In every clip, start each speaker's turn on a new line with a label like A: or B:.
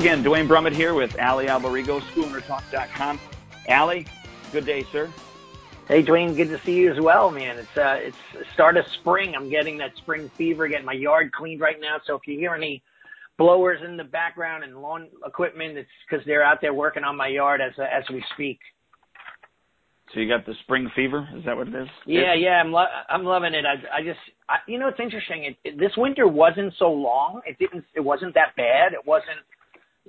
A: Again, Duane Brumitt here with Allie Alberigo, SchoolownerTalk.com. Allie, good day, sir.
B: Hey, Duane, good to see you as well, man. It's uh, it's start of spring. I'm getting that spring fever, getting my yard cleaned right now. So if you hear any blowers in the background and lawn equipment, it's because they're out there working on my yard as as we speak.
A: So you got the spring fever? Is that what it is?
B: Yeah, yeah, I'm lo- I'm loving it. I I just I, you know it's interesting. It, it, this winter wasn't so long. It didn't. It wasn't that bad. It wasn't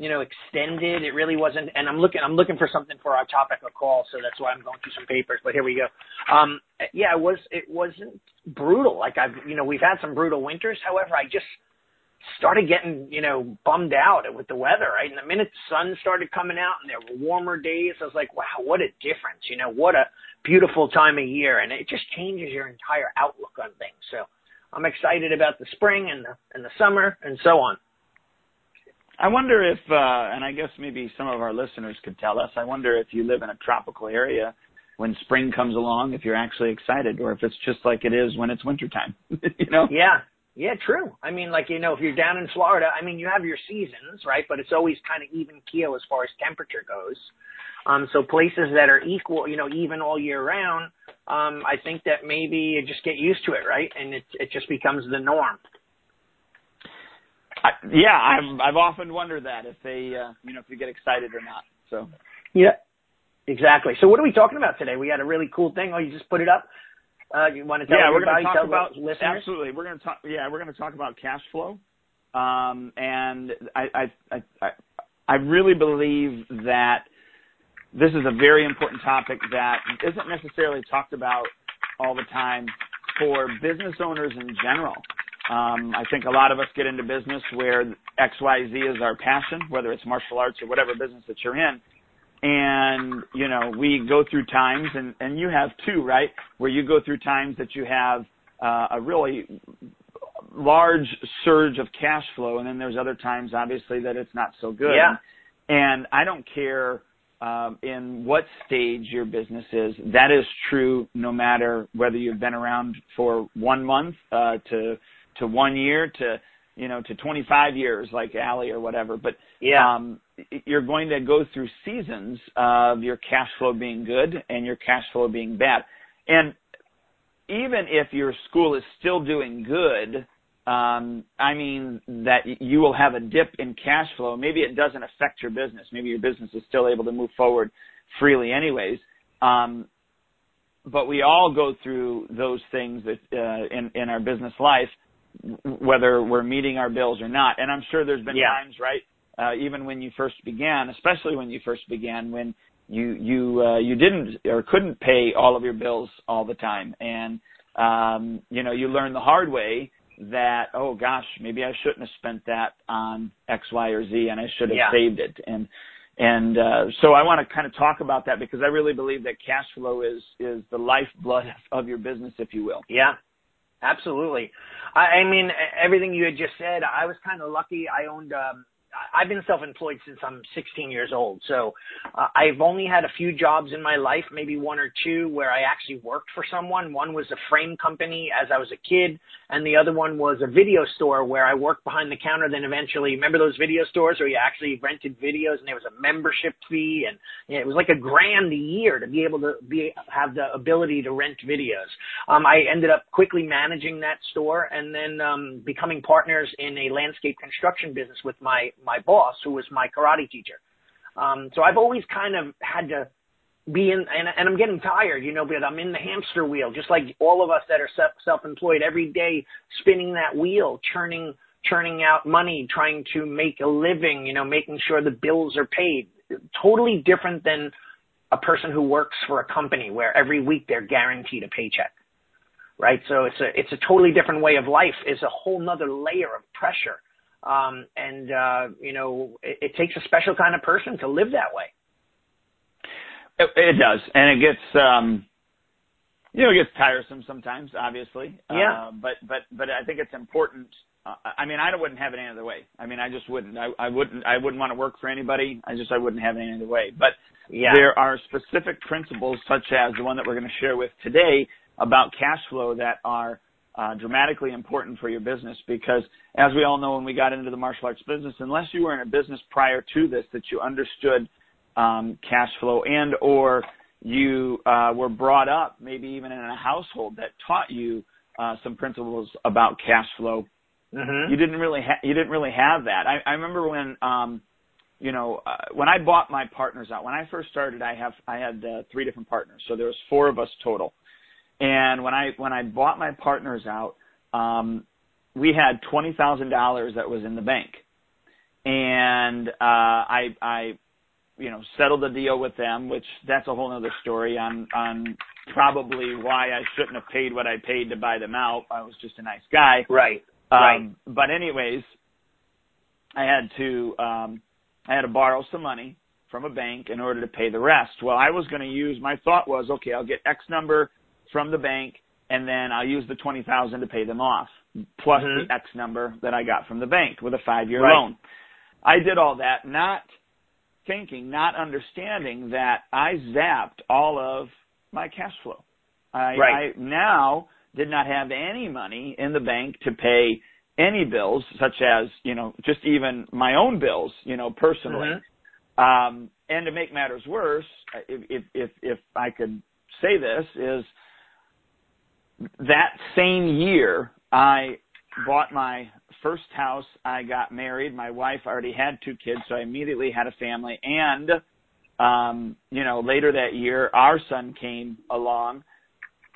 B: you know extended. It really wasn't. And I'm looking I'm looking for something for our topic of call. So that's why I'm going through some papers. But here we go. Um, yeah, it was it wasn't brutal. Like I've you know we've had some brutal winters. However, I just started getting, you know, bummed out with the weather, right? And the minute the sun started coming out and there were warmer days, I was like, wow, what a difference, you know, what a beautiful time of year. And it just changes your entire outlook on things. So I'm excited about the spring and the, and the summer and so on.
A: I wonder if, uh, and I guess maybe some of our listeners could tell us, I wonder if you live in a tropical area when spring comes along, if you're actually excited or if it's just like it is when it's wintertime, you know?
B: Yeah, yeah, true. I mean, like, you know, if you're down in Florida, I mean, you have your seasons, right? But it's always kind of even keel as far as temperature goes. Um, so places that are equal, you know, even all year round, um, I think that maybe you just get used to it, right? And it, it just becomes the norm.
A: I, yeah, I've, I've often wondered that if they, uh, you know, if you get excited or not. So.
B: Yeah, exactly. So what are we talking about today? We had a really cool thing. Oh, you just put it up? Uh, you want to tell
A: yeah,
B: we're
A: going to talk about
B: listeners?
A: absolutely. We're going to talk. Yeah, we're going to talk about cash flow, um, and I, I, I, I really believe that this is a very important topic that isn't necessarily talked about all the time for business owners in general. Um, I think a lot of us get into business where X, Y, Z is our passion, whether it's martial arts or whatever business that you're in. And you know we go through times and and you have too right? Where you go through times that you have uh, a really large surge of cash flow and then there's other times obviously that it's not so good.
B: Yeah.
A: and i don't care um, in what stage your business is. That is true no matter whether you've been around for one month uh, to to one year to you know to 25 years like Allie or whatever but
B: yeah.
A: um you're going to go through seasons of your cash flow being good and your cash flow being bad. And even if your school is still doing good, um, I mean that you will have a dip in cash flow. Maybe it doesn't affect your business. Maybe your business is still able to move forward freely, anyways. Um, but we all go through those things that uh, in in our business life, whether we're meeting our bills or not. And I'm sure there's been
B: yeah.
A: times, right, uh, even when you first began, especially when you first began, when you you uh, you didn't or couldn't pay all of your bills all the time, and um, you know you learn the hard way that oh gosh maybe I shouldn't have spent that on X Y or Z and I should have
B: yeah.
A: saved it and and uh, so I want to kind of talk about that because I really believe that cash flow is is the lifeblood of your business if you will.
B: Yeah. Absolutely. I, I mean, everything you had just said, I was kind of lucky. I owned um, I've been self-employed since I'm 16 years old. So uh, I've only had a few jobs in my life, maybe one or two, where I actually worked for someone. One was a frame company as I was a kid, and the other one was a video store where I worked behind the counter. Then eventually, remember those video stores where you actually rented videos and there was a membership fee, and you know, it was like a grand a year to be able to be have the ability to rent videos. Um, I ended up quickly managing that store and then um, becoming partners in a landscape construction business with my my boss, who was my karate teacher. Um, so I've always kind of had to be in, and, and I'm getting tired, you know, but I'm in the hamster wheel, just like all of us that are self-employed every day, spinning that wheel, churning, churning out money, trying to make a living, you know, making sure the bills are paid. Totally different than a person who works for a company where every week they're guaranteed a paycheck. Right. So it's a, it's a totally different way of life. It's a whole nother layer of pressure um, and, uh, you know, it, it takes a special kind of person to live that way.
A: It, it does. And it gets, um, you know, it gets tiresome sometimes, obviously.
B: Yeah.
A: Uh, but, but, but I think it's important. Uh, I mean, I wouldn't have it any other way. I mean, I just wouldn't. I, I wouldn't. I wouldn't want to work for anybody. I just. I wouldn't have it any other way. But
B: yeah.
A: there are specific principles, such as the one that we're going to share with today, about cash flow that are uh, dramatically important for your business because, as we all know, when we got into the martial arts business, unless you were in a business prior to this that you understood um, cash flow and or you uh, were brought up maybe even in a household that taught you uh, some principles about cash flow,
B: mm-hmm.
A: you didn't really ha- you didn't really have that. I, I remember when um, you know uh, when I bought my partners out. When I first started, I have I had uh, three different partners, so there was four of us total and when I when I bought my partners out, um, we had twenty thousand dollars that was in the bank, and uh, I I you know settled the deal with them, which that's a whole other story on on probably why I shouldn't have paid what I paid to buy them out. I was just a nice guy,
B: right?
A: Um,
B: right.
A: But anyways, I had to um, I had to borrow some money from a bank in order to pay the rest. Well, I was going to use my thought was okay, I'll get X number from the bank, and then I'll use the twenty thousand to pay them off, plus
B: mm-hmm.
A: the X number that I got from the bank with a five year
B: right.
A: loan. I did all that, not thinking, not understanding that I zapped all of my cash flow. I,
B: right.
A: I now did not have any money in the bank to pay any bills, such as you know, just even my own bills, you know, personally.
B: Mm-hmm.
A: Um, and to make matters worse, if, if if if I could say this, is that same year, I bought my first house. I got married. My wife already had two kids, so I immediately had a family. And, um, you know, later that year, our son came along,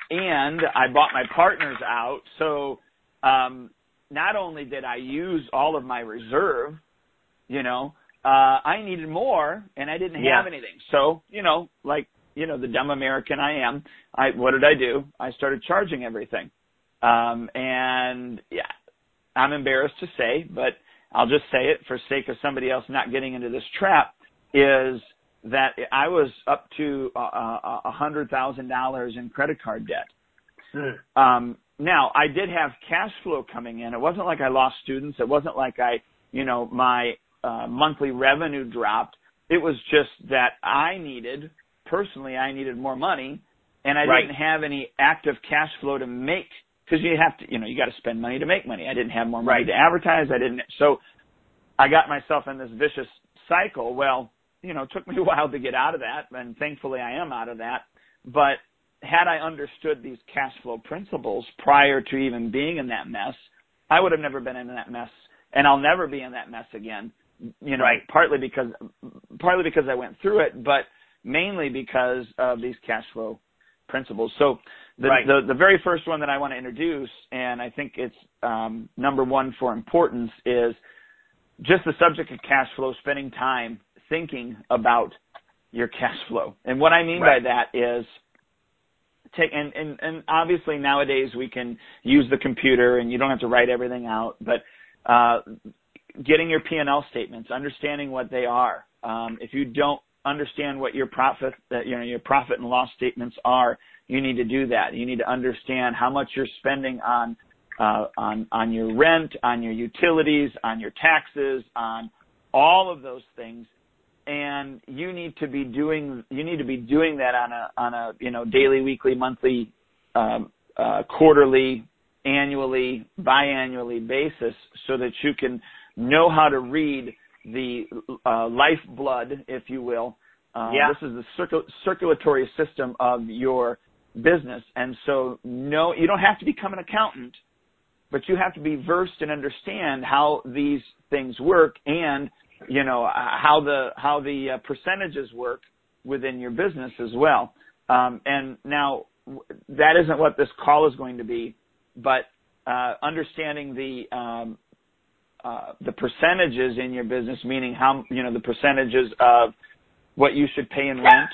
A: and I bought my partners out. So, um, not only did I use all of my reserve, you know, uh, I needed more, and I didn't have
B: yeah.
A: anything. So, you know, like you know the dumb American I am, I what did I do? I started charging everything, um, and yeah, I'm embarrassed to say, but I'll just say it for sake of somebody else not getting into this trap. Is that I was up to a hundred thousand dollars in credit card debt.
B: Mm.
A: Um, now I did have cash flow coming in. It wasn't like I lost students. It wasn't like I, you know, my uh, monthly revenue dropped. It was just that I needed personally I needed more money and I
B: right.
A: didn't have any active cash flow to make because you have to, you know, you got to spend money to make money. I didn't have more money
B: right.
A: to advertise. I didn't. So I got myself in this vicious cycle. Well, you know, it took me a while to get out of that and thankfully I am out of that. But had I understood these cash flow principles prior to even being in that mess, I would have never been in that mess and I'll never be in that mess again. You know,
B: right.
A: partly because partly because I went through it, but mainly because of these cash flow principles. So the,
B: right.
A: the, the very first one that I want to introduce, and I think it's um, number one for importance, is just the subject of cash flow, spending time thinking about your cash flow. And what I mean
B: right.
A: by that is take and, and and obviously nowadays we can use the computer and you don't have to write everything out, but uh, getting your P&L statements, understanding what they are. Um, if you don't understand what your profit you know your profit and loss statements are you need to do that. You need to understand how much you're spending on uh, on on your rent on your utilities on your taxes on all of those things. And you need to be doing you need to be doing that on a on a you know daily weekly monthly um, uh, quarterly annually biannually basis so that you can know how to read the uh, lifeblood, if you will. Uh,
B: yeah.
A: This is the circul- circulatory system of your business, and so no, you don't have to become an accountant, but you have to be versed and understand how these things work, and you know how the how the uh, percentages work within your business as well. Um, and now that isn't what this call is going to be, but uh, understanding the um, the percentages in your business, meaning how you know the percentages of what you should pay in rent,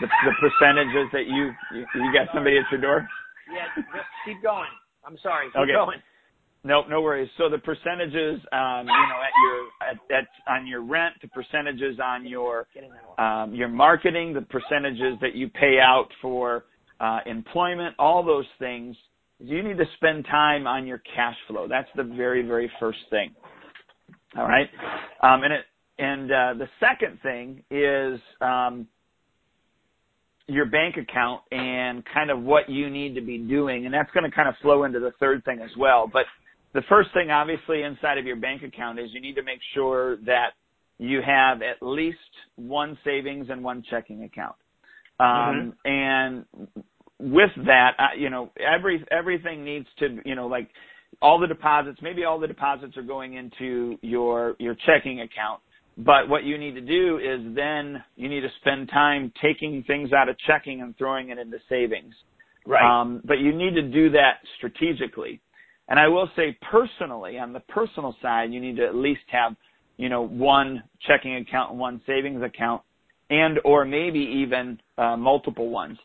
A: the, the percentages that you, you you got somebody at your door.
B: Yeah, keep going. I'm sorry. Keep
A: okay.
B: going.
A: Nope, no worries. So the percentages, um, you know, at your at, at on your rent, the percentages on your um, your marketing, the percentages that you pay out for uh, employment, all those things. You need to spend time on your cash flow. That's the very very first thing. All right, um, and it and uh, the second thing is um, your bank account and kind of what you need to be doing. And that's going to kind of flow into the third thing as well. But the first thing, obviously, inside of your bank account is you need to make sure that you have at least one savings and one checking account. Um, mm-hmm. and with that, uh, you know, every, everything needs to, you know, like all the deposits, maybe all the deposits are going into your, your checking account but what you need to do is then you need to spend time taking things out of checking and throwing it into savings.
B: Right. Um,
A: but you need to do that strategically. And I will say personally, on the personal side, you need to at least have, you know, one checking account and one savings account and or maybe even uh, multiple ones.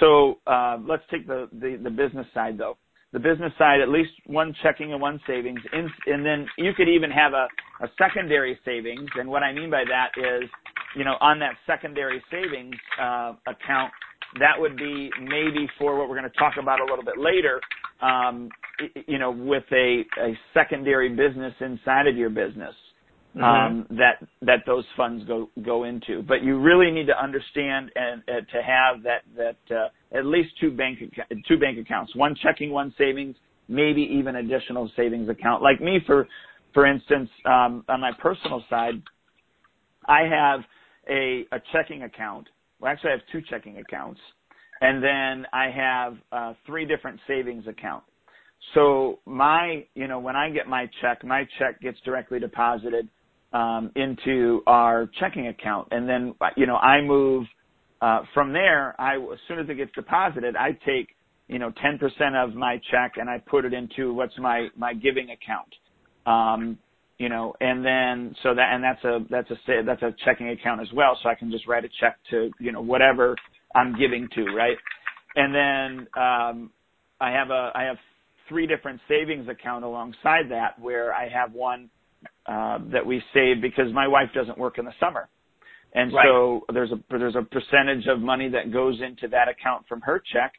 A: So uh, let's take the, the, the business side though the business side, at least one checking and one savings. In, and then you could even have a, a secondary savings. And what I mean by that is, you know, on that secondary savings uh, account, that would be maybe for what we're going to talk about a little bit later, um, you know, with a, a secondary business inside of your business mm-hmm. um, that that those funds go go into. But you really need to understand and uh, to have that that uh, at least two bank two bank accounts, one checking, one savings, maybe even additional savings account. Like me, for for instance, um, on my personal side, I have a a checking account. Well, actually, I have two checking accounts, and then I have uh, three different savings accounts. So my, you know, when I get my check, my check gets directly deposited um, into our checking account, and then you know I move uh, from there. I as soon as it gets deposited, I take you know 10% of my check and I put it into what's my my giving account. Um, you know, and then so that and that's a that's a that's a checking account as well. So I can just write a check to you know whatever I'm giving to, right? And then um, I have a I have three different savings account alongside that where I have one uh, that we save because my wife doesn't work in the summer. And right. so there's a there's a percentage of money that goes into that account from her check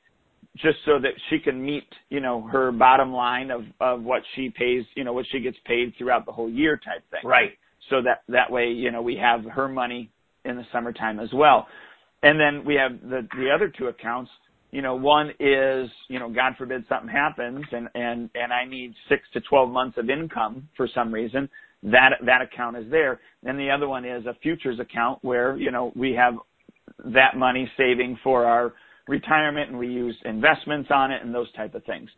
A: just so that she can meet, you know, her bottom line of of what she pays, you know, what she gets paid throughout the whole year type thing.
B: Right.
A: So that that way, you know, we have her money in the summertime as well. And then we have the the other two accounts you know, one is, you know, God forbid something happens and, and, and I need six to 12 months of income for some reason that that account is there. And the other one is a futures account where you know we have that money saving for our retirement and we use investments on it and those type of things.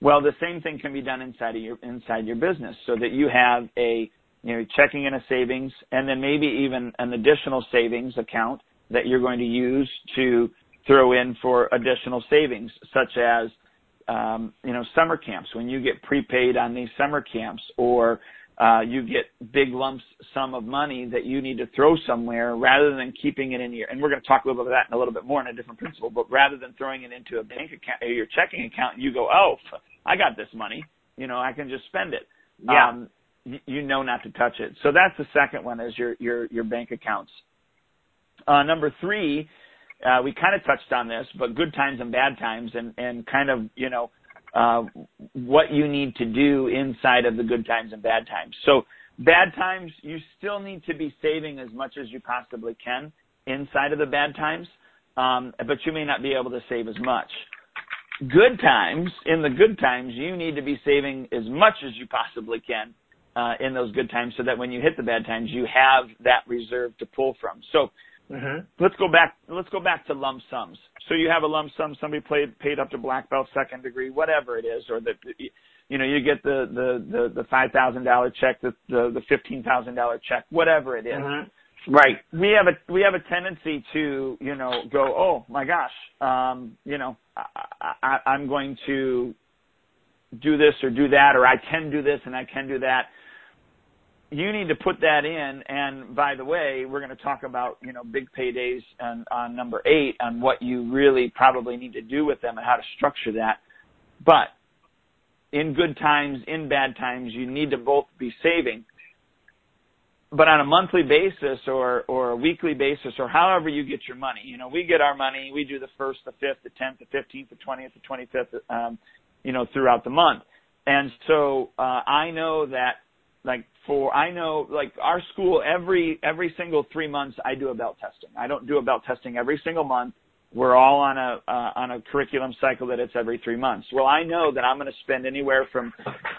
A: Well, the same thing can be done inside of your inside your business so that you have a you know checking and a savings and then maybe even an additional savings account that you're going to use to throw in for additional savings such as um, you know summer camps when you get prepaid on these summer camps or uh, you get big lumps sum of money that you need to throw somewhere rather than keeping it in your and we're going to talk a little bit about that in a little bit more in a different principle but rather than throwing it into a bank account or your checking account you go oh i got this money. You know i can just spend it.
B: Yeah. um
A: you know not to touch it. So that's the second one is your your your bank accounts. Uh number three uh we kind of touched on this but good times and bad times and and kind of you know uh, what you need to do inside of the good times and bad times. So bad times, you still need to be saving as much as you possibly can inside of the bad times, um, but you may not be able to save as much. Good times, in the good times, you need to be saving as much as you possibly can uh, in those good times so that when you hit the bad times, you have that reserve to pull from. So
B: Mm-hmm.
A: Let's go back. Let's go back to lump sums. So you have a lump sum. Somebody paid paid up to black belt, second degree, whatever it is, or the, you know, you get the the the, the five thousand dollar check, the the, the fifteen thousand dollar check, whatever it is.
B: Mm-hmm. Right.
A: We have a we have a tendency to you know go, oh my gosh, um, you know, I, I, I'm going to do this or do that, or I can do this and I can do that you need to put that in. And by the way, we're going to talk about you know big paydays on, on number eight on what you really probably need to do with them and how to structure that. But in good times, in bad times, you need to both be saving. But on a monthly basis or or a weekly basis or however you get your money, you know, we get our money. We do the first, the fifth, the tenth, the fifteenth, the twentieth, the twenty fifth, um, you know, throughout the month. And so uh, I know that like for I know like our school every every single three months I do a belt testing. I don't do a belt testing every single month. we're all on a uh, on a curriculum cycle that it's every three months. Well, I know that I'm going to spend anywhere from,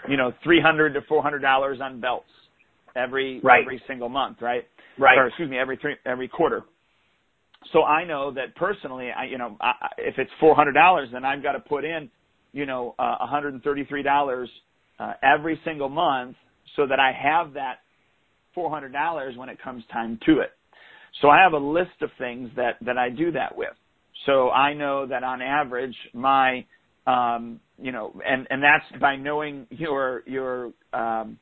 A: you know, three hundred to four hundred dollars on belts every
B: right.
A: every single month, right?
B: Right.
A: Or excuse me, every three every quarter. So I know that personally, I you know, I, if it's four hundred dollars, then I've got to put in, you know, uh, one hundred and thirty three dollars uh, every single month, so that I have that four hundred dollars when it comes time to it. So I have a list of things that that I do that with. So I know that on average, my um, you know, and and that's by knowing your your um,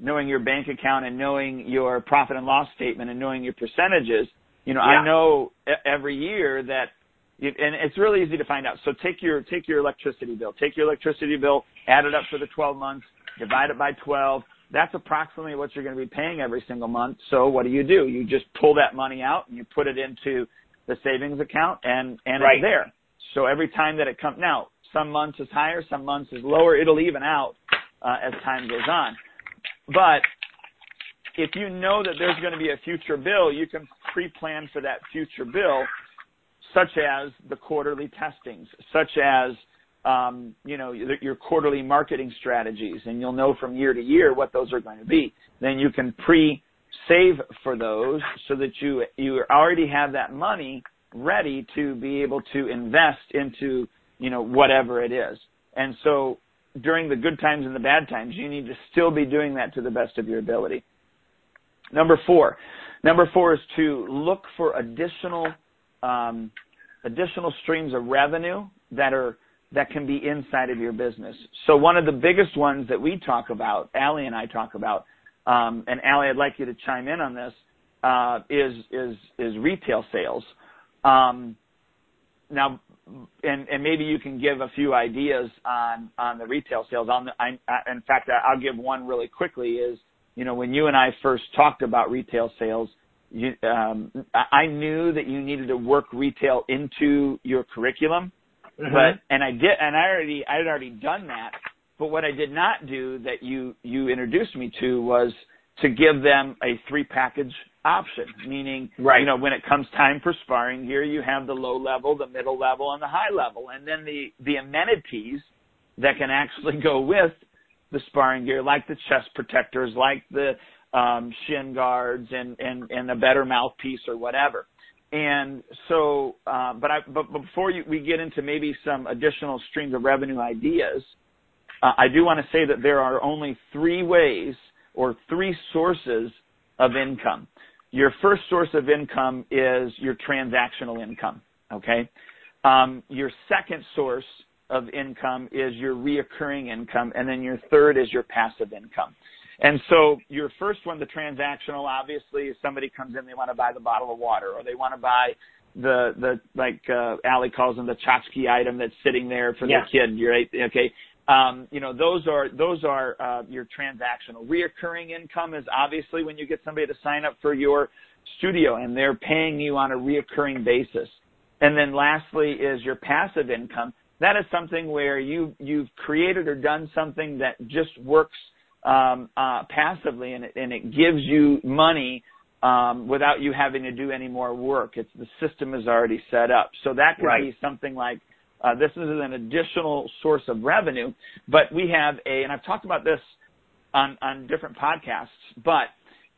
A: knowing your bank account and knowing your profit and loss statement and knowing your percentages. You know,
B: Yeah.
A: I know e- every year that, you, and it's really easy to find out. So take your take your electricity bill, take your electricity bill, add it up for the 12 months, divide it by 12. That's approximately what you're going to be paying every single month. So what do you do? You just pull that money out and you put it into the savings account and and
B: Right.
A: it's there. So every time that it comes now, some months is higher, some months is lower. It'll even out uh, as time goes on. But if you know that there's going to be a future bill, you can pre-plan for that future bill, such as the quarterly testings, such as um, you know your, quarterly marketing strategies, and you'll know from year to year what those are going to be. Then you can pre-save for those, so that you you already have that money ready to be able to invest into you know whatever it is. And so during the good times and the bad times, you need to still be doing that to the best of your ability. Number four, number four is to look for additional um, additional streams of revenue that are that can be inside of your business. So one of the biggest ones that we talk about, Allie and I talk about, um, and Allie, I'd like you to chime in on this, uh, is is is retail sales. Um, now, and and maybe you can give a few ideas on on the retail sales. On the, I, I, in fact, I'll give one really quickly. Is you know when you and I first talked about retail sales, you, um, I I knew that you needed to work retail into your curriculum,
B: Mhm.
A: but and I did, and I already I had already done that. But what I did not do that you you introduced me to was to give them a three package option, meaning
B: Right.
A: you know when it comes time for sparring gear, you have the low level, the middle level, and the high level, and then the the amenities that can actually go with the sparring gear, like the chest protectors, like the um, shin guards, and and and a better mouthpiece or whatever. And so, uh, but I but before you, we get into maybe some additional streams of revenue ideas, uh, I do want to say that there are only three ways or three sources of income. Your first source of income is your transactional income. Okay. Um, your second source of income is your reoccurring income, and then your third is your passive income. And so your first one, the transactional, obviously, if somebody comes in, they want to buy the bottle of water, or they want to buy the the like uh, Allie calls them the tchotchke item that's sitting there for
B: Yeah.
A: the kid. Right, okay. Um, you know, those are those are uh, your transactional. Reoccurring income is obviously when you get somebody to sign up for your studio and they're paying you on a reoccurring basis. And then lastly is your passive income. That is something where you you've created or done something that just works um, uh, passively and it, and it gives you money um, without you having to do any more work. It's the system is already set up. So that could
B: Right.
A: be something like uh, this is an additional source of revenue. But we have a, and I've talked about this on on different podcasts, but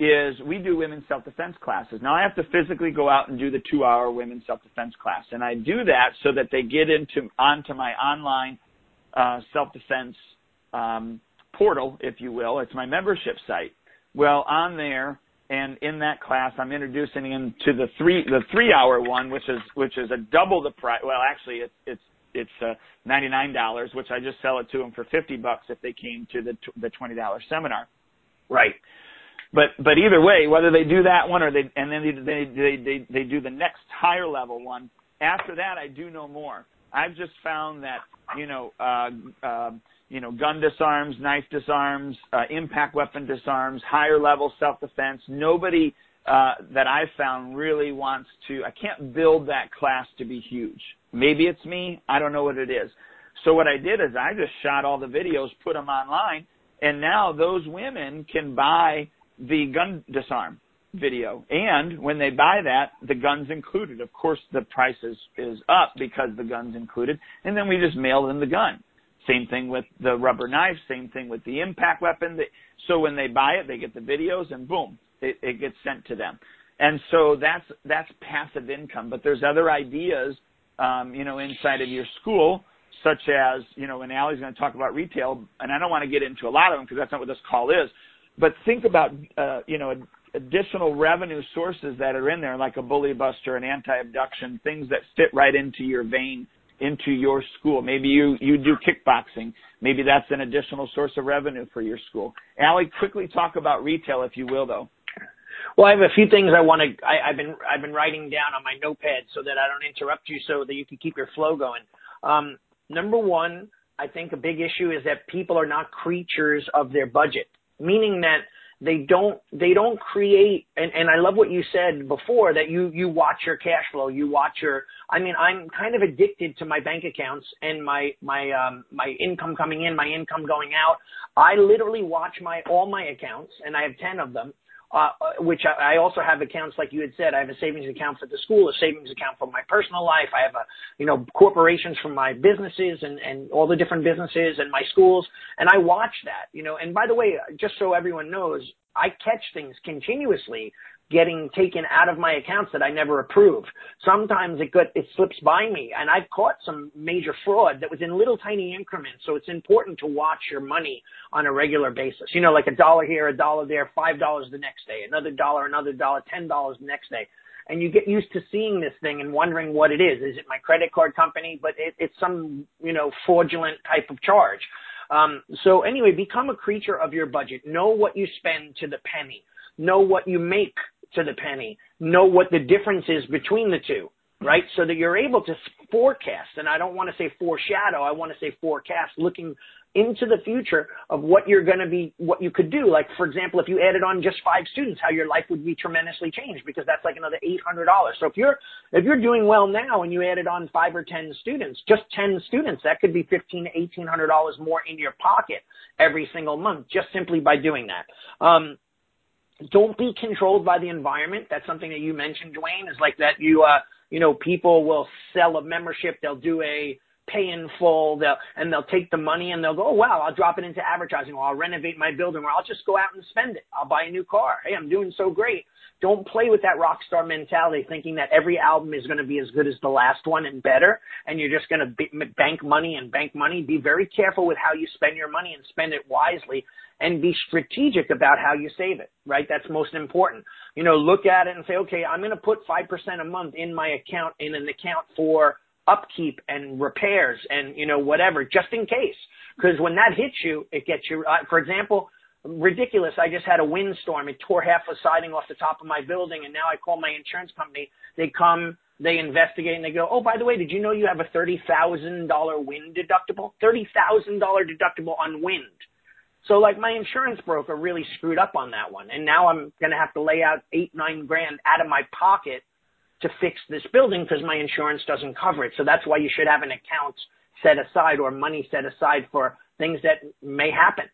A: is we do women's self-defense classes. Now I have to physically go out and do the two-hour women's self-defense class, and I do that so that they get into onto my online uh, self-defense um, portal, if you will. It's my membership site. Well, on there and in that class, I'm introducing them to the three the three-hour one, which is which is a double the price. Well, actually, it's it's it's uh, ninety nine dollars, which I just sell it to them for fifty bucks if they came to the the twenty dollar seminar.
B: Right.
A: But but either way, whether they do that one or they and then they they they they, they do the next higher level one. After that, I do no more. I've just found that you know uh, uh, you know gun disarms, knife disarms, uh, impact weapon disarms, higher level self defense. Nobody uh, that I've found really wants to. I can't build that class to be huge. Maybe it's me. I don't know what it is. So what I did is I just shot all the videos, put them online, and now those women can buy the gun disarm video. And when they buy that, the gun's included. Of course, the price is, is up because the gun's included. And then we just mail them the gun. Same thing with the rubber knife. Same thing with the impact weapon. So when they buy it, they get the videos and boom, it, it gets sent to them. And so that's, that's passive income. But there's other ideas, um, you know, inside of your school such as, you know, and Allie's going to talk about retail, and I don't want to get into a lot of them because that's not what this call is, but think about, uh, you know, additional revenue sources that are in there, like a bully buster, an anti-abduction, things that fit right into your vein, into your school. Maybe you, you do kickboxing. Maybe that's an additional source of revenue for your school. Allie, quickly talk about retail, if you will, though.
B: Well, I have a few things I want to. I, I've been I've been writing down on my notepad so that I don't interrupt you, so that you can keep your flow going. Um, number one, I think a big issue is that people are not creatures of their budget, meaning that they don't they don't create and, and I love what you said before that you you watch your cash flow, you watch your I mean I'm kind of addicted to my bank accounts and my my um my income coming in, my income going out. I literally watch my all my accounts and I have 10 of them uh, which I, I also have accounts like you had said. I have a savings account for the school, a savings account for my personal life. I have a, you know, corporations for my businesses and, and all the different businesses and my schools. And I watch that, you know, and by the way, just so everyone knows, I catch things continuously getting taken out of my accounts that I never approve. Sometimes it got, it slips by me and I've caught some major fraud that was in little tiny increments. So it's important to watch your money on a regular basis. You know, like a dollar here, a dollar there, five dollars the next day, another dollar, another dollar, ten dollars the next day. And you get used to seeing this thing and wondering what it is. Is it my credit card company? But it, it's some, you know, fraudulent type of charge. Um, so anyway, become a creature of your budget. Know what you spend to the penny. Know what you make to the penny, know what the difference is between the two, right? So that you're able to forecast, and I don't want to say foreshadow, I want to say forecast, looking into the future of what you're going to be, what you could do. Like, for example, if you added on just five students, how your life would be tremendously changed because that's like another $800. So if you're, if you're doing well now and you added on five or 10 students, just 10 students, that could be fifteen to $1,800 more in your pocket every single month just simply by doing that. Um, don't be controlled by the environment. That's something that you mentioned, Duane, is like that you, uh, you know, people will sell a membership. They'll do a pay in full. They'll, and they'll take the money and they'll go, oh, wow, I'll drop it into advertising or I'll renovate my building or I'll just go out and spend it. I'll buy a new car. Hey, I'm doing so great. Don't play with that rock star mentality thinking that every album is going to be as good as the last one and better and you're just going to bank money and bank money. Be very careful with how you spend your money and spend it wisely and be strategic about how you save it, right? That's most important. You know, look at it and say, okay, I'm going to put 5% a month in my account, in an account for upkeep and repairs and, you know, whatever, just in case. Because when that hits you, it gets you, uh, for example, ridiculous. I just had a windstorm. It tore half a siding off the top of my building and now I call my insurance company. They come, they investigate and they go, oh, by the way, did you know you have a $30,000 wind deductible? $30,000 deductible on wind. So like my insurance broker really screwed up on that one. And now I'm going to have to lay out eight, nine grand out of my pocket to fix this building because my insurance doesn't cover it. So that's why you should have an account set aside or money set aside for things that may happen.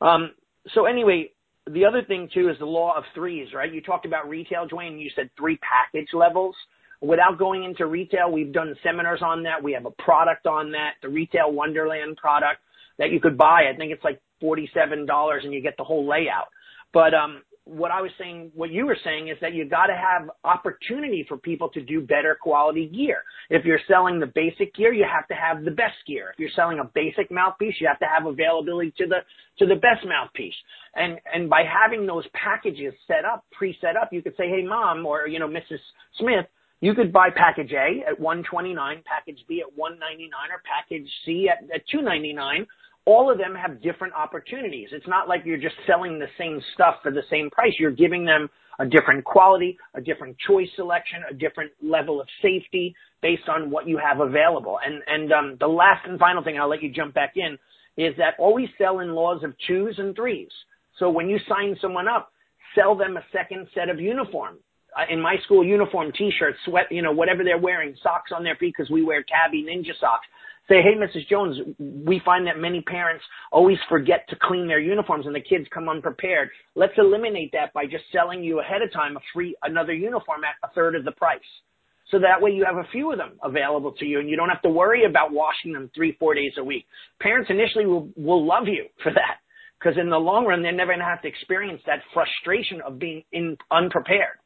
B: Um, so anyway, the other thing too is the law of threes, right? You talked about retail, Duane. You said three package levels. Without going into retail, we've done seminars on that. We have a product on that, the Retail Wonderland product that you could buy. I think it's like $47 and you get the whole layout. But, um, what I was saying, what you were saying is that you got to have opportunity for people to do better quality gear. If you're selling the basic gear, you have to have the best gear. If you're selling a basic mouthpiece, you have to have availability to the to the best mouthpiece. And and by having those packages set up, pre-set up, you could say, "Hey, mom," or you know, Mrs. Smith, you could buy package A at 129, package B at 199, or package C at, at 299 all of them have different opportunities. It's not like you're just selling the same stuff for the same price. You're giving them a different quality, a different choice selection, a different level of safety based on what you have available. And, and, um, the last and final thing, I'll let you jump back in, is that always sell in laws of twos and threes. So when you sign someone up, sell them a second set of uniform. Uh, in my school uniform, t-shirts, sweat, you know, whatever they're wearing, socks on their feet because we wear tabi ninja socks say, hey, Mrs. Jones, we find that many parents always forget to clean their uniforms and the kids come unprepared. Let's eliminate that by just selling you ahead of time a free another uniform at a third of the price. So that way you have a few of them available to you and you don't have to worry about washing them three, four days a week. Parents initially will, will love you for that because in the long run, they're never going to have to experience that frustration of being in, unprepared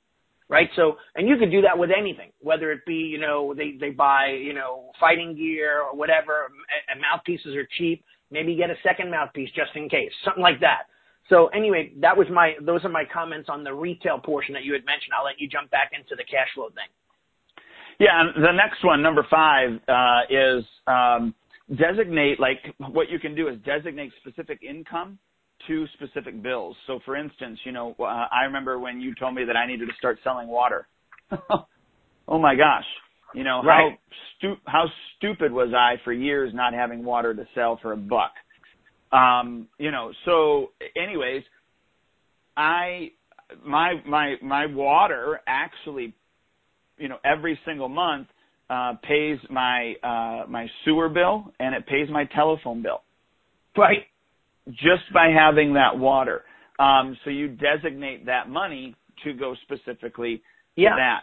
B: right? So, and you could do that with anything, whether it be, you know, they, they buy, you know, fighting gear or whatever, and mouthpieces are cheap. Maybe get a second mouthpiece just in case, something like that. So anyway, that was my, those are my comments on the retail portion that you had mentioned. I'll let you jump back into the cash flow thing.
A: Yeah, and the next one, number five, uh, is um, designate like what you can do is designate specific income to specific bills. So, for instance, you know, uh, I remember when you told me that I needed to start selling water. oh my gosh, you know
B: right.
A: how stu- how stupid was I for years not having water to sell for a buck. Um, you know, so anyways, I my my my water actually, you know, every single month uh, pays my uh, my sewer bill and it pays my telephone bill.
B: Right
A: just by having that water. Um, so you designate that money to go specifically
B: yeah.
A: to that.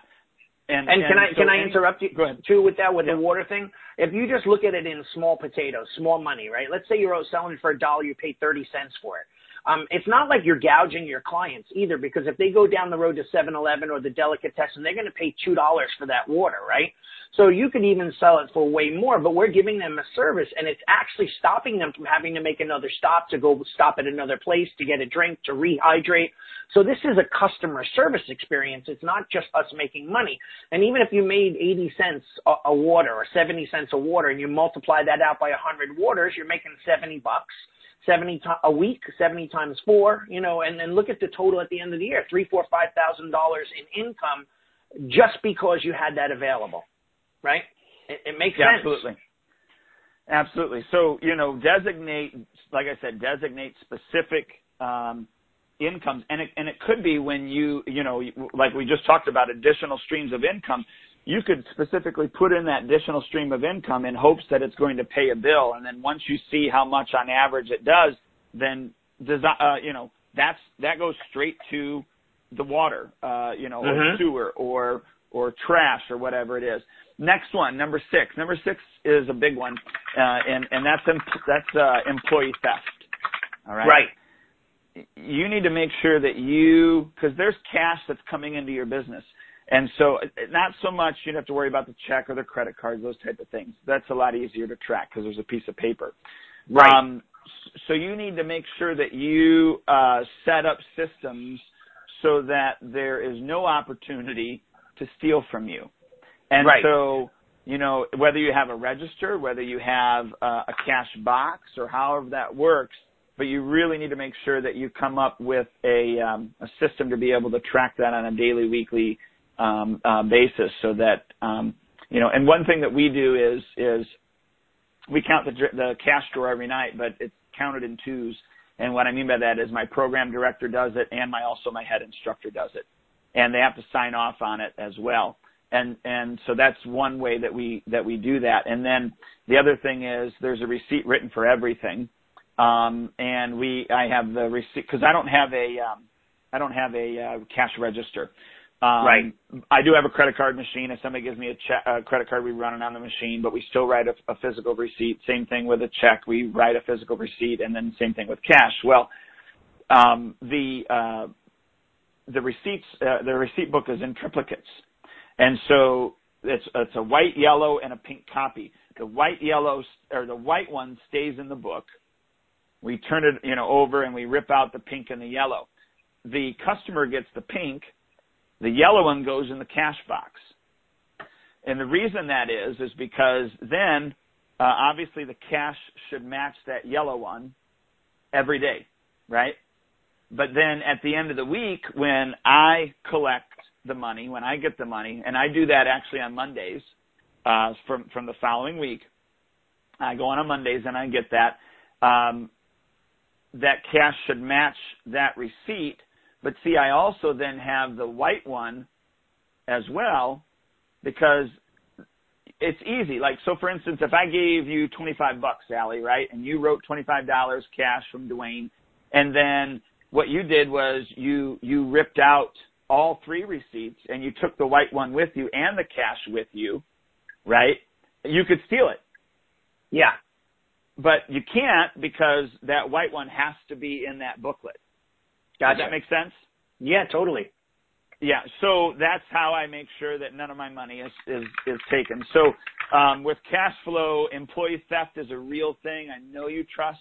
B: And, and, and can I so can I interrupt you
A: go
B: too with that with
A: yeah.
B: the water thing? If you just look at it in small potatoes, small money, right? Let's say you're selling it for a dollar, you pay thirty cents for it. Um, it's not like you're gouging your clients either, because if they go down the road to 7-Eleven or the delicatessen, they're going to pay two dollars for that water, right? So you could even sell it for way more, but we're giving them a service and it's actually stopping them from having to make another stop to go stop at another place to get a drink, to rehydrate. So this is a customer service experience. It's not just us making money. And even if you made 80 cents a, a water or 70 cents a water and you multiply that out by 100 waters, you're making 70 bucks. 70 to- a week, 70 times four, you know, and then look at the total at the end of the year, three, four, five thousand dollars in income just because you had that available right? It, it makes
A: yeah,
B: sense.
A: Absolutely. Absolutely. So, you know, designate, like I said, designate specific um, incomes, and it, and it could be when you, you know, like we just talked about, additional streams of income. You could specifically put in that additional stream of income in hopes that it's going to pay a bill, and then once you see how much on average it does, then does uh, you know that's that goes straight to the water, uh, you know,
B: mm-hmm.
A: or sewer or or trash or whatever it is. Next one, number six. Number six is a big one, uh, and and that's that's uh, employee theft. All right.
B: Right.
A: You need to make sure that you, because there's cash that's coming into your business, and so not so much you don't have to worry about the check or the credit cards, those type of things. That's a lot easier to track because there's a piece of paper.
B: Right.
A: Um, so you need to make sure that you uh, set up systems so that there is no opportunity to steal from you. And
B: right.
A: so, you know, whether you have a register, whether you have uh, a cash box, or however that works, but you really need to make sure that you come up with a, um, a system to be able to track that on a daily, weekly um, uh, basis, so that um, you know. And one thing that we do is is we count the the cash drawer every night, but it's counted in twos. And what I mean by that is my program director does it, and my also my head instructor does it, and they have to sign off on it as well. And and so that's one way that we that we do that. And then the other thing is there's a receipt written for everything. Um and we i have the receipt because i don't have a um i don't have a uh, cash register. Um
B: right.
A: I do have a credit card machine. If somebody gives me a check a credit card we run it on the machine but we still write a, a physical receipt. Same thing with a check. We write a physical receipt and then same thing with cash. Well um the uh the receipts uh, the receipt book is in triplicates and so it's it's a white, yellow, and a pink copy. The white, yellow, or the white one stays in the book. We turn it, you know, over and we rip out the pink and the yellow. The customer gets the pink. The yellow one goes in the cash box. And the reason that is is because then uh, obviously the cash should match that yellow one every day, right? But then at the end of the week, when I collect the money, when I get the money, and I do that actually on Mondays uh, from from the following week. I go on on Mondays and I get that. Um, that cash should match that receipt. But see, I also then have the white one as well because it's easy. Like so, for instance, if I gave you twenty five bucks, Sally, right, and you wrote twenty five dollars cash from Duane, and then what you did was you you ripped out all three receipts and you took the white one with you and the cash with you, right? You could steal it.
B: Yeah.
A: But you can't because that white one has to be in that booklet.
B: Gotcha.
A: Does that make sense?
B: Yeah, totally.
A: Yeah, so that's how I make sure that none of my money is is, is taken. So um, with cash flow, employee theft is a real thing. I know you trust.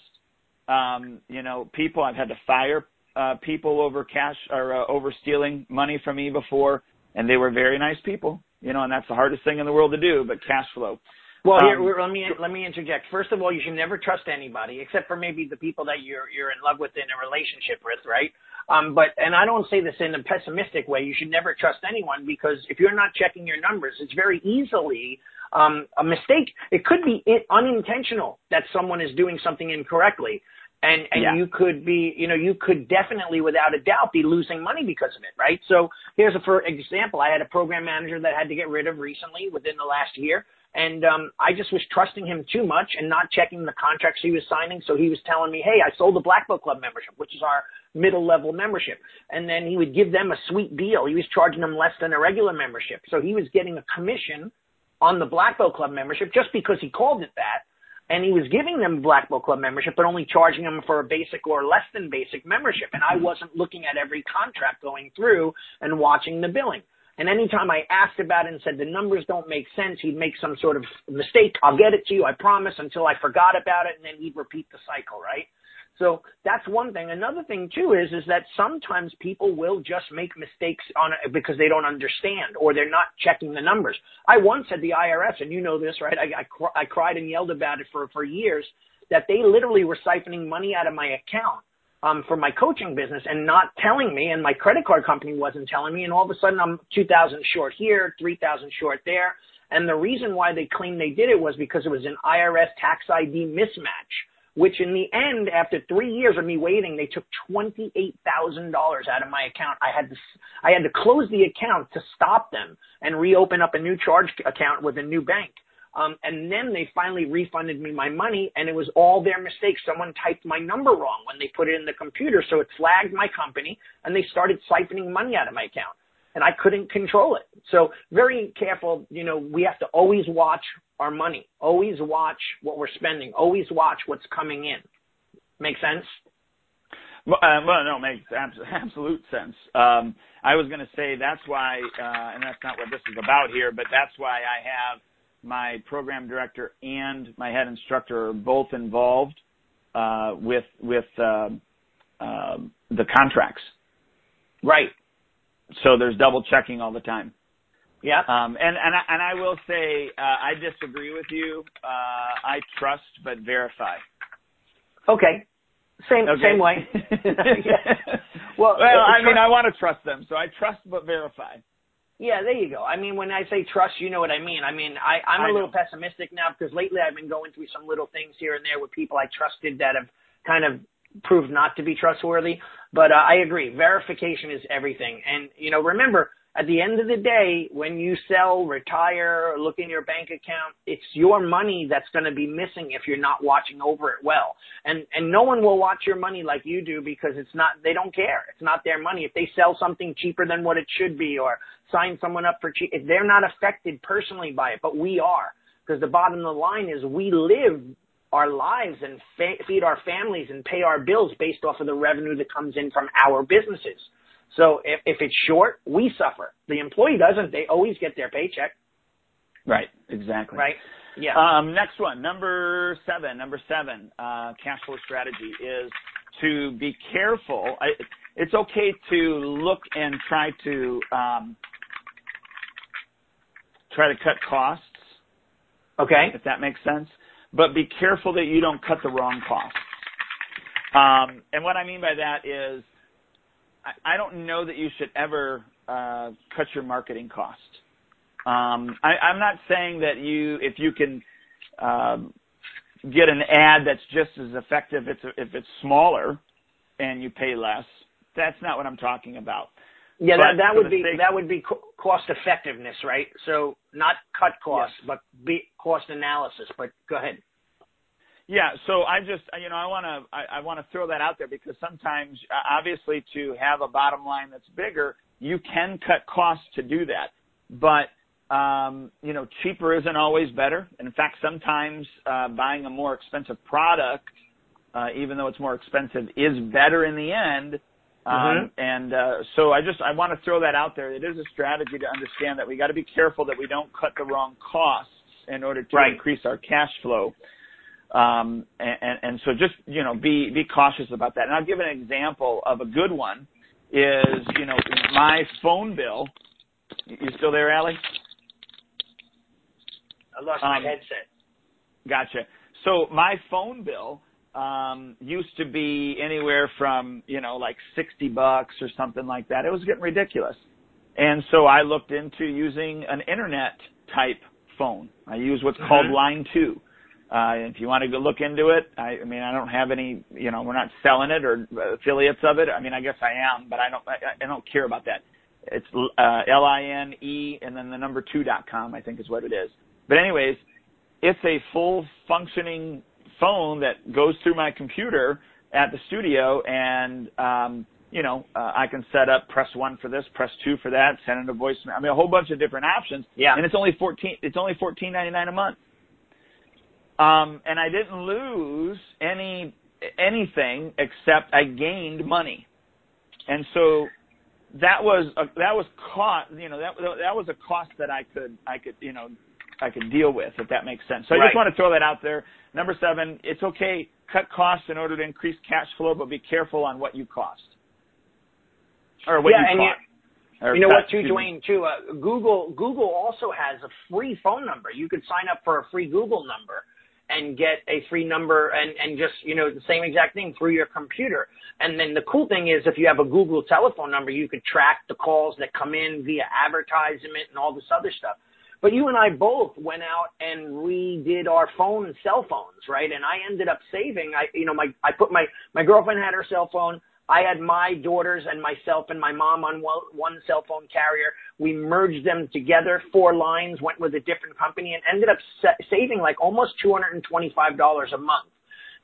A: Um, you know, people. I've had to fire uh, people over cash or uh, over stealing money from me before, and they were very nice people. You know, and that's the hardest thing in the world to do. But cash flow.
B: Well, here um, let me let me interject. First of all, you should never trust anybody except for maybe the people that you're you're in love with in a relationship with, right? Um, but and I don't say this in a pessimistic way. You should never trust anyone because if you're not checking your numbers, it's very easily um, a mistake. It could be unintentional that someone is doing something incorrectly, and and yeah. you could be, you know, you could definitely, without a doubt, be losing money because of it, right? So here's a for example. I had a program manager that had to get rid of recently within the last year and um, I just was trusting him too much and not checking the contracts he was signing. So he was telling me, "Hey, I sold the Black Belt Club membership, which is our middle level membership," and then he would give them a sweet deal. He was charging them less than a regular membership, so he was getting a commission on the Black Belt Club membership just because he called it that. And he was giving them Black Belt Club membership, but only charging them for a basic or less than basic membership. And I mm-hmm. wasn't looking at every contract going through and watching the billing. And anytime I asked about it and said the numbers don't make sense, he'd make some sort of mistake. I'll get it to you, I promise, until I forgot about it, and then he'd repeat the cycle, right? So that's one thing. Another thing too is is that sometimes people will just make mistakes on it because they don't understand or they're not checking the numbers. I once had the IRS, and you know this, right? I, I, I cried and yelled about it for for years that they literally were siphoning money out of my account um, for my coaching business and not telling me, and my credit card company wasn't telling me, and all of a sudden I'm 2,000 short here, 3,000 short there. And the reason why they claimed they did it was because it was an IRS tax ID mismatch, which in the end, after three years of me waiting, they took $28,000 out of my account. I had to, I had to close the account to stop them and reopen up a new charge account with a new bank. Um, and then they finally refunded me my money, and it was all their mistake. Someone typed my number wrong when they put it in the computer, so it flagged my company, and they started siphoning money out of my account, and I couldn't control it. So very careful. You know, we have to always watch our money, always watch what we're spending, always watch what's coming in. Make sense?
A: Well, uh, well no, makes absolute sense. Um, I was going to say that's why, uh, and that's not what this is about here, but that's why I have my program director and my head instructor are both involved uh, with with uh, uh, the contracts.
B: Right.
A: So there's double checking all the time.
B: Yeah.
A: Um, and and I, and I will say uh, I disagree with you. Uh, I trust but verify.
B: Okay. Same
A: okay.
B: same way.
A: Well, well, I mean, I want to trust them, so I trust but verify.
B: Yeah, there you go. I mean, when I say trust, you know what I mean. I mean, I, I'm a little pessimistic now because lately I've been going through some little things here and there with people I trusted that have kind of proved not to be trustworthy. But uh, I agree, verification is everything. And you know, remember, at the end of the day, when you sell, retire, or look in your bank account, it's your money that's going to be missing if you're not watching over it well. And and no one will watch your money like you do because it's not they don't care. It's not their money. If they sell something cheaper than what it should be or sign someone up for cheap, they're not affected personally by it, but we are. Because the bottom of the line is we live our lives and fa- feed our families and pay our bills based off of the revenue that comes in from our businesses. So if, if it's short, we suffer. The employee doesn't. They always get their paycheck.
A: Right. Exactly.
B: Right. Yeah.
A: Um, next one, number seven. Number seven, uh, cash flow strategy is to be careful. I, it's okay to look and try to um, try to cut costs.
B: Okay.
A: If that makes sense, but be careful that you don't cut the wrong costs. Um, and what I mean by that is I, don't know that you should ever uh, cut your marketing cost. Um, I, I'm not saying that you, if you can um, get an ad that's just as effective if it's, if it's smaller and you pay less. That's not what I'm talking about.
B: Yeah, that,
A: But
B: that would be
A: sake-
B: that would be co- cost effectiveness, right? So not cut costs,
A: Yes.
B: but be cost analysis. But go ahead.
A: Yeah, so I just you know I want to I, I want to throw that out there because sometimes uh, obviously to have a bottom line that's bigger, you can cut costs to do that, but um, you know cheaper isn't always better. And in fact, sometimes uh, buying a more expensive product, uh, even though it's more expensive, is better in the end. Um. And so I just I want to throw that out there. It is a strategy to understand that we got to be careful that we don't cut the wrong costs in order to
B: Right.
A: increase our cash flow. Um, and, and, and so just, you know, be, be cautious about that. And I'll give an example of a good one is, you know, my phone bill. You still there, Allie?
B: I lost my
A: Um,
B: headset.
A: Gotcha. So my phone bill, um, used to be anywhere from, you know, like 60 bucks or something like that. It was getting ridiculous. And so I looked into using an internet type phone. I use what's called
B: Mhm.
A: Line 2. Uh, if you want to go look into it, I, I mean, I don't have any, you know, we're not selling it or affiliates of it. I mean, I guess I am, but I don't, I, I don't care about that. It's, uh, L-I-N-E and then the number two dot com, I think is what it is. But anyways, it's a full functioning phone that goes through my computer at the studio and, um, you know, uh, I can set up press one for this, press two for that, send in a voicemail. I mean, a whole bunch of different options.
B: Yeah.
A: And it's only 14, it's only 14.99 a month. Um, and I didn't lose any anything except I gained money, and so that was a, that was cost. You know that that was a cost that I could I could you know I could deal with if that makes sense. So I just want to throw that out there. Number seven, it's okay cut costs in order to increase cash flow, but be careful on what you cost or what
B: Yeah,
A: you
B: and you- You know what, too. Duane? Too, uh, Google Google also has a free phone number. You could sign up for a free Google number and get a free number and and just you know the same exact thing through your computer. And then the cool thing is, if you have a Google telephone number, you could track the calls that come in via advertisement and all this other stuff. But you and I both went out and redid our phone and cell phones, right? And I ended up saving. I, you know, my I put my my girlfriend had her cell phone. I had my daughters and myself and my mom on one, cell phone carrier. We merged them together, four lines, went with a different company, and ended up sa- saving like almost two hundred and twenty-five dollars a month.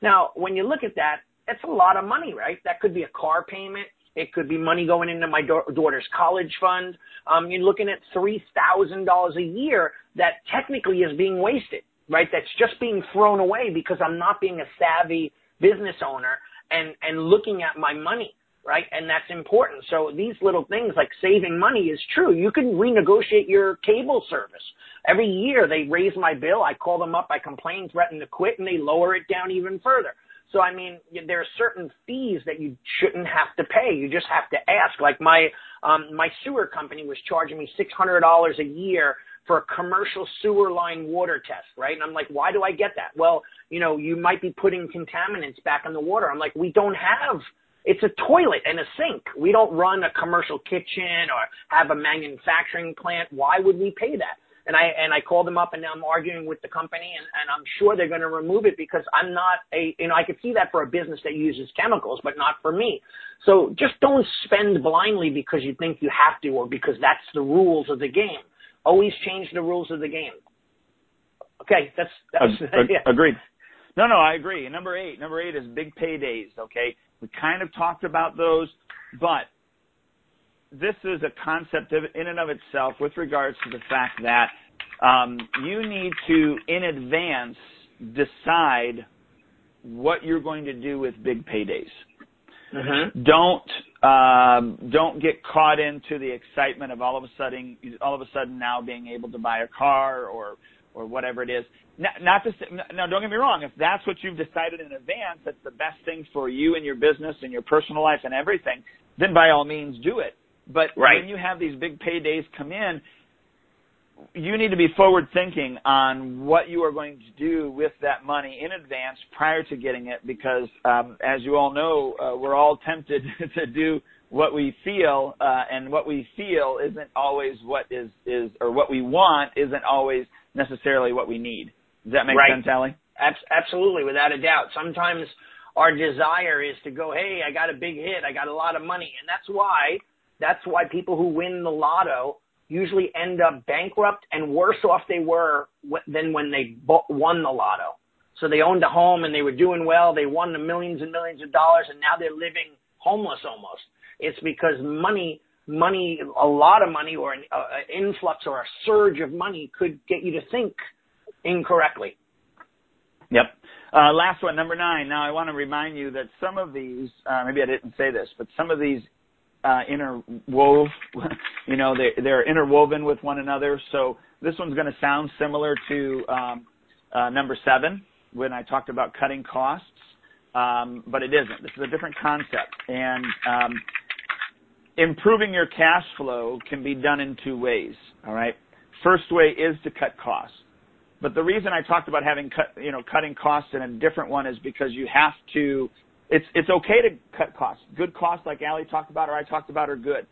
B: Now, when you look at that, that's a lot of money, right? That could be a car payment. It could be money going into my da- daughter's college fund. Um, you're looking at three thousand dollars a year that technically is being wasted, right? That's just being thrown away because I'm not being a savvy business owner and and looking at my money, right? And that's important. So these little things like saving money is true. You can renegotiate your cable service. Every year they raise my bill. I call them up. I complain, threaten to quit, and they lower it down even further. So I mean, there are certain fees that you shouldn't have to pay. You just have to ask. Like my um, my sewer company was charging me six hundred dollars a year for a commercial sewer line water test, right? And I'm like, why do I get that? Well, you know, you might be putting contaminants back in the water. I'm like, we don't have. It's a toilet and a sink. We don't run a commercial kitchen or have a manufacturing plant. Why would we pay that? And I and I called them up and I'm arguing with the company and, and I'm sure they're going to remove it because I'm not a you know I could see that for a business that uses chemicals but not for me. So just don't spend blindly because you think you have to or because that's the rules of the game. Always change the rules of the game. Okay, that's that's
A: Ag-
B: yeah.
A: Agreed. No, no, I agree. Number eight, number eight is big paydays. Okay, we kind of talked about those, but this is a concept of, in and of itself with regards to the fact that um, you need to, in advance, decide what you're going to do with big paydays.
B: Mm-hmm.
A: Don't um, don't get caught into the excitement of all of a sudden all of a sudden now being able to buy a car or or whatever it is. Not, not to now, don't get me wrong. If that's what you've decided in advance, that's the best thing for you and your business and your personal life and everything. Then by all means do it. But
B: Right.
A: when you have these big paydays come in, you need to be forward thinking on what you are going to do with that money in advance prior to getting it because um, as you all know uh, we're all tempted to do what we feel uh, and what we feel isn't always what is is or what we want isn't always necessarily what we need does that make
B: Right.
A: sense Allie?
B: Abs- absolutely, without a doubt. Sometimes our desire is to go, hey, I got a big hit, I got a lot of money, and that's why That's why people who win the lotto usually end up bankrupt and worse off they were than when they won the lotto. So they owned a home and they were doing well. They won the millions and millions of dollars and now they're living homeless almost. It's because money, money, a lot of money or an uh, influx or a surge of money could get you to think incorrectly.
A: Yep. Uh, last one, number nine. Now I want to remind you that some of these, uh, maybe I didn't say this, but some of these uh, interwove, you know, they, they're interwoven with one another. So this one's going to sound similar to um, uh, number seven when I talked about cutting costs, um, but it isn't. This is a different concept. And um, improving your cash flow can be done in two ways. All right. First way is to cut costs. But the reason I talked about having cut, you know, cutting costs in a different one is because you have to. It's it's okay to cut costs. Good costs, like Allie talked about or I talked about, are good.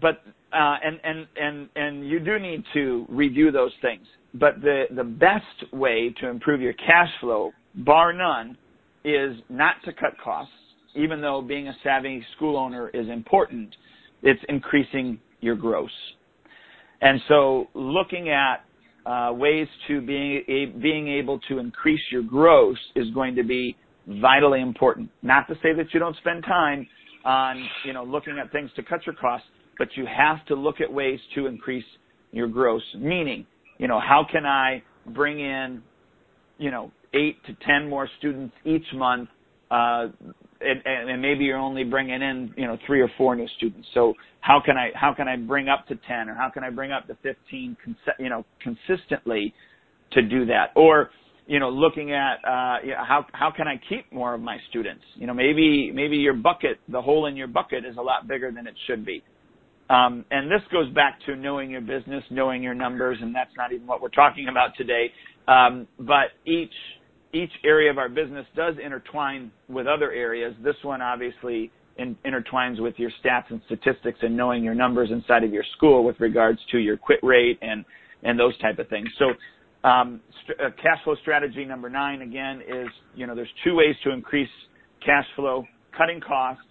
A: But uh, and and and and you do need to review those things. But the the best way to improve your cash flow, bar none, is not to cut costs. Even though being a savvy school owner is important, it's increasing your gross. And so looking at uh, ways to being a, being able to increase your gross is going to be vitally important. Not to say that you don't spend time on you know looking at things to cut your costs, but you have to look at ways to increase your gross. Meaning, you know, how can I bring in you know eight to ten more students each month uh, and, and maybe you're only bringing in you know three or four new students. So how can I how can I bring up to ten or how can I bring up to fifteen cons- you know consistently to do that or you know looking at uh, you know, how how can I keep more of my students? You know maybe maybe your bucket the hole in your bucket is a lot bigger than it should be. Um, and this goes back to knowing your business, knowing your numbers, and that's not even what we're talking about today. Um, but each each area of our business does intertwine with other areas. This one obviously in, intertwines with your stats and statistics and knowing your numbers inside of your school with regards to your quit rate and and those type of things. So cash flow strategy number nine again is you know there's two ways to increase cash flow: cutting costs,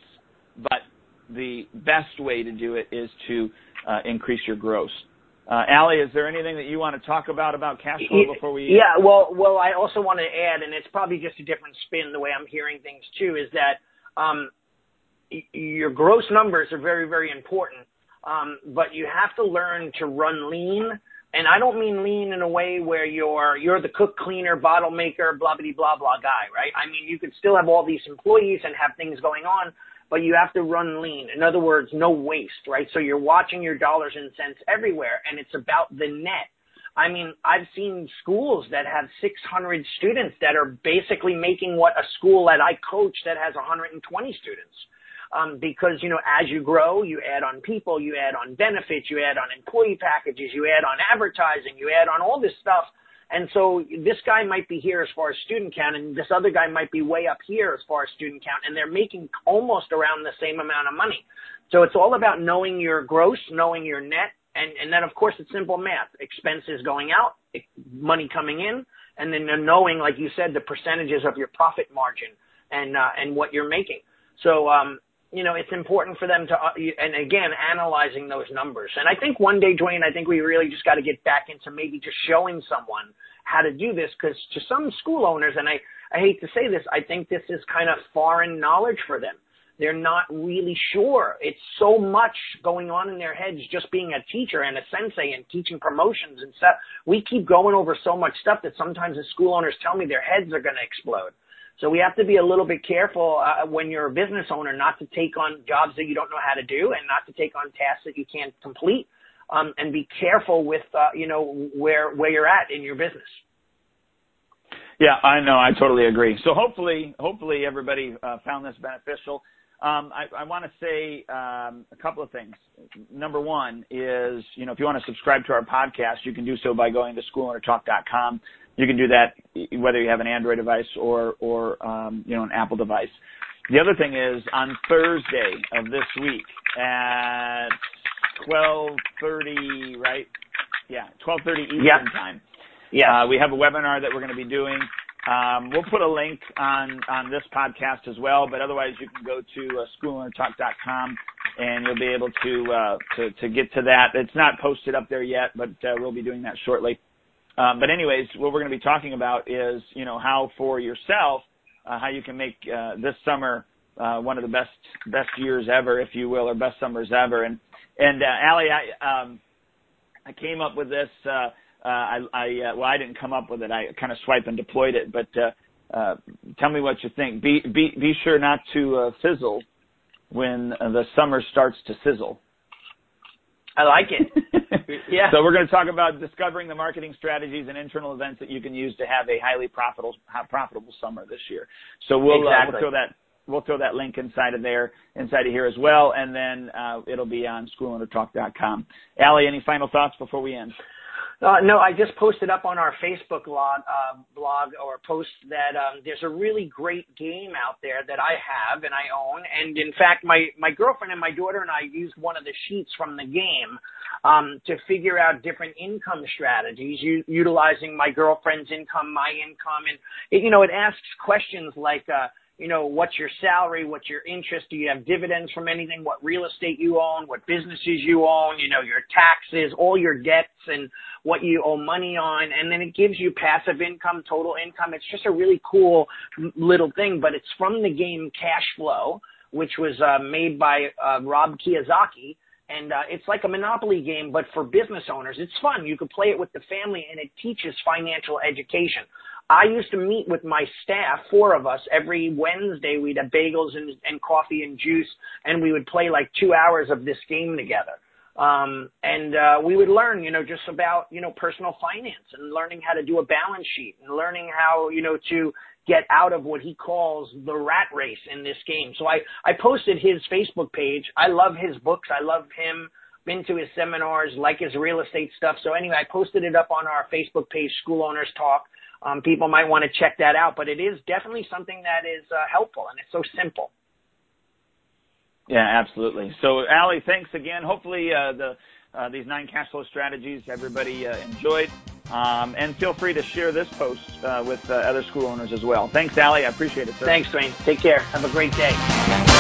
A: but the best way to do it is to uh, increase your gross. Uh, Allie, is there anything that you want to talk about about cash flow before we?
B: Yeah, well, well, I also want to add, and it's probably just a different spin the way I'm hearing things too, is that um, your gross numbers are very, very important, um, but you have to learn to run lean. And I don't mean lean in a way where you're you're the cook, cleaner, bottle maker, blah blah blah blah guy, right? I mean, you could still have all these employees and have things going on, but you have to run lean. In other words, no waste, right? So you're watching your dollars and cents everywhere and it's about the net. I mean, I've seen schools that have 600 students that are basically making what a school that I coach that has 120 students. Um, because, you know, as you grow, you add on people, you add on benefits, you add on employee packages, you add on advertising, you add on all this stuff and so this guy might be here as far as student count, and this other guy might be way up here as far as student count, and they're making almost around the same amount of money. So it's all about knowing your gross, knowing your net, and, and then of course it's simple math. Expenses going out, money coming in, and then knowing, like you said, the percentages of your profit margin and uh, and what you're making. So um, you know, it's important for them to, uh, and again, analyzing those numbers. And I think one day, Duane, I think we really just got to get back into maybe just showing someone how to do this because to some school owners, and I, I hate to say this, I think this is kind of foreign knowledge for them. They're not really sure. It's so much going on in their heads just being a teacher and a sensei and teaching promotions and stuff. We keep going over so much stuff that sometimes the school owners tell me their heads are going to explode. So we have to be a little bit careful uh, when you're a business owner not to take on jobs that you don't know how to do and not to take on tasks that you can't complete. Um, and be careful with uh, you know where where you're at in your business.
A: Yeah, I know. I totally agree. So hopefully, hopefully everybody uh, found this beneficial. Um, I, I want to say um, a couple of things. Number one is, you know, if you want to subscribe to our podcast, you can do so by going to schoolownertalk.com you can do that whether you have an Android device or or um, you know an Apple device. The other thing is on Thursday of this week at 12:30, right? Yeah, 12:30 Eastern time.
B: Yeah,
A: uh, we have a webinar that we're going to be doing. Um, we'll put a link on on this podcast as well, but otherwise you can go to uh, schoolownertalk.com and you'll be able to uh, to to get to that. It's not posted up there yet, but uh, we'll be doing that shortly. Um, but anyways, what we're going to be talking about is you know how for yourself uh, how you can make uh, this summer uh, one of the best best years ever, if you will, or best summers ever. And and uh, Allie, I um, I came up with this. Uh, uh, I, I uh, well, I didn't come up with it. I kind of swiped and deployed it. But uh, uh, tell me what you think. Be be be sure not to uh, fizzle when the summer starts to sizzle.
B: I like it. yeah.
A: So we're going to talk about discovering the marketing strategies and internal events that you can use to have a highly profitable profitable summer this year. So we'll,
B: exactly.
A: uh, we'll throw that we'll throw that link inside of there inside of here as well, and then uh, it'll be on schoolownertalk.com. Allie, any final thoughts before we end?
B: Uh, no, I just posted up on our Facebook log, uh, blog or post that um, there's a really great game out there that I have and I own. And in fact, my, my girlfriend and my daughter and I used one of the sheets from the game um, to figure out different income strategies, u- utilizing my girlfriend's income, my income. And, it, you know, it asks questions like, uh, you know, what's your salary, what's your interest, do you have dividends from anything, what real estate you own, what businesses you own, you know, your taxes, all your debts and what you owe money on. And then it gives you passive income, total income. It's just a really cool little thing, but it's from the game Cash Flow, which was uh, made by uh, Rob Kiyosaki. And uh, it's like a Monopoly game, but for business owners. It's fun. You could play it with the family, and it teaches financial education. I used to meet with my staff, four of us, every Wednesday. We'd have bagels and, and coffee and juice, and we would play like two hours of this game together. Um, and uh, we would learn, you know, just about you know personal finance and learning how to do a balance sheet and learning how you know to get out of what he calls the rat race in this game. So I I posted his Facebook page. I love his books. I love him. Been to his seminars, like his real estate stuff. So anyway, I posted it up on our Facebook page, School Owners Talk um, people might want to check that out. But it is definitely something that is uh, helpful and it's so simple.
A: Yeah, absolutely. So, Allie, thanks again. Hopefully, uh, the uh, these nine cash flow strategies everybody uh, enjoyed, um, and feel free to share this post uh, with uh, other school owners as well. Thanks, Allie. I appreciate it. Sir.
B: Thanks, Duane. Take care. Have a great day.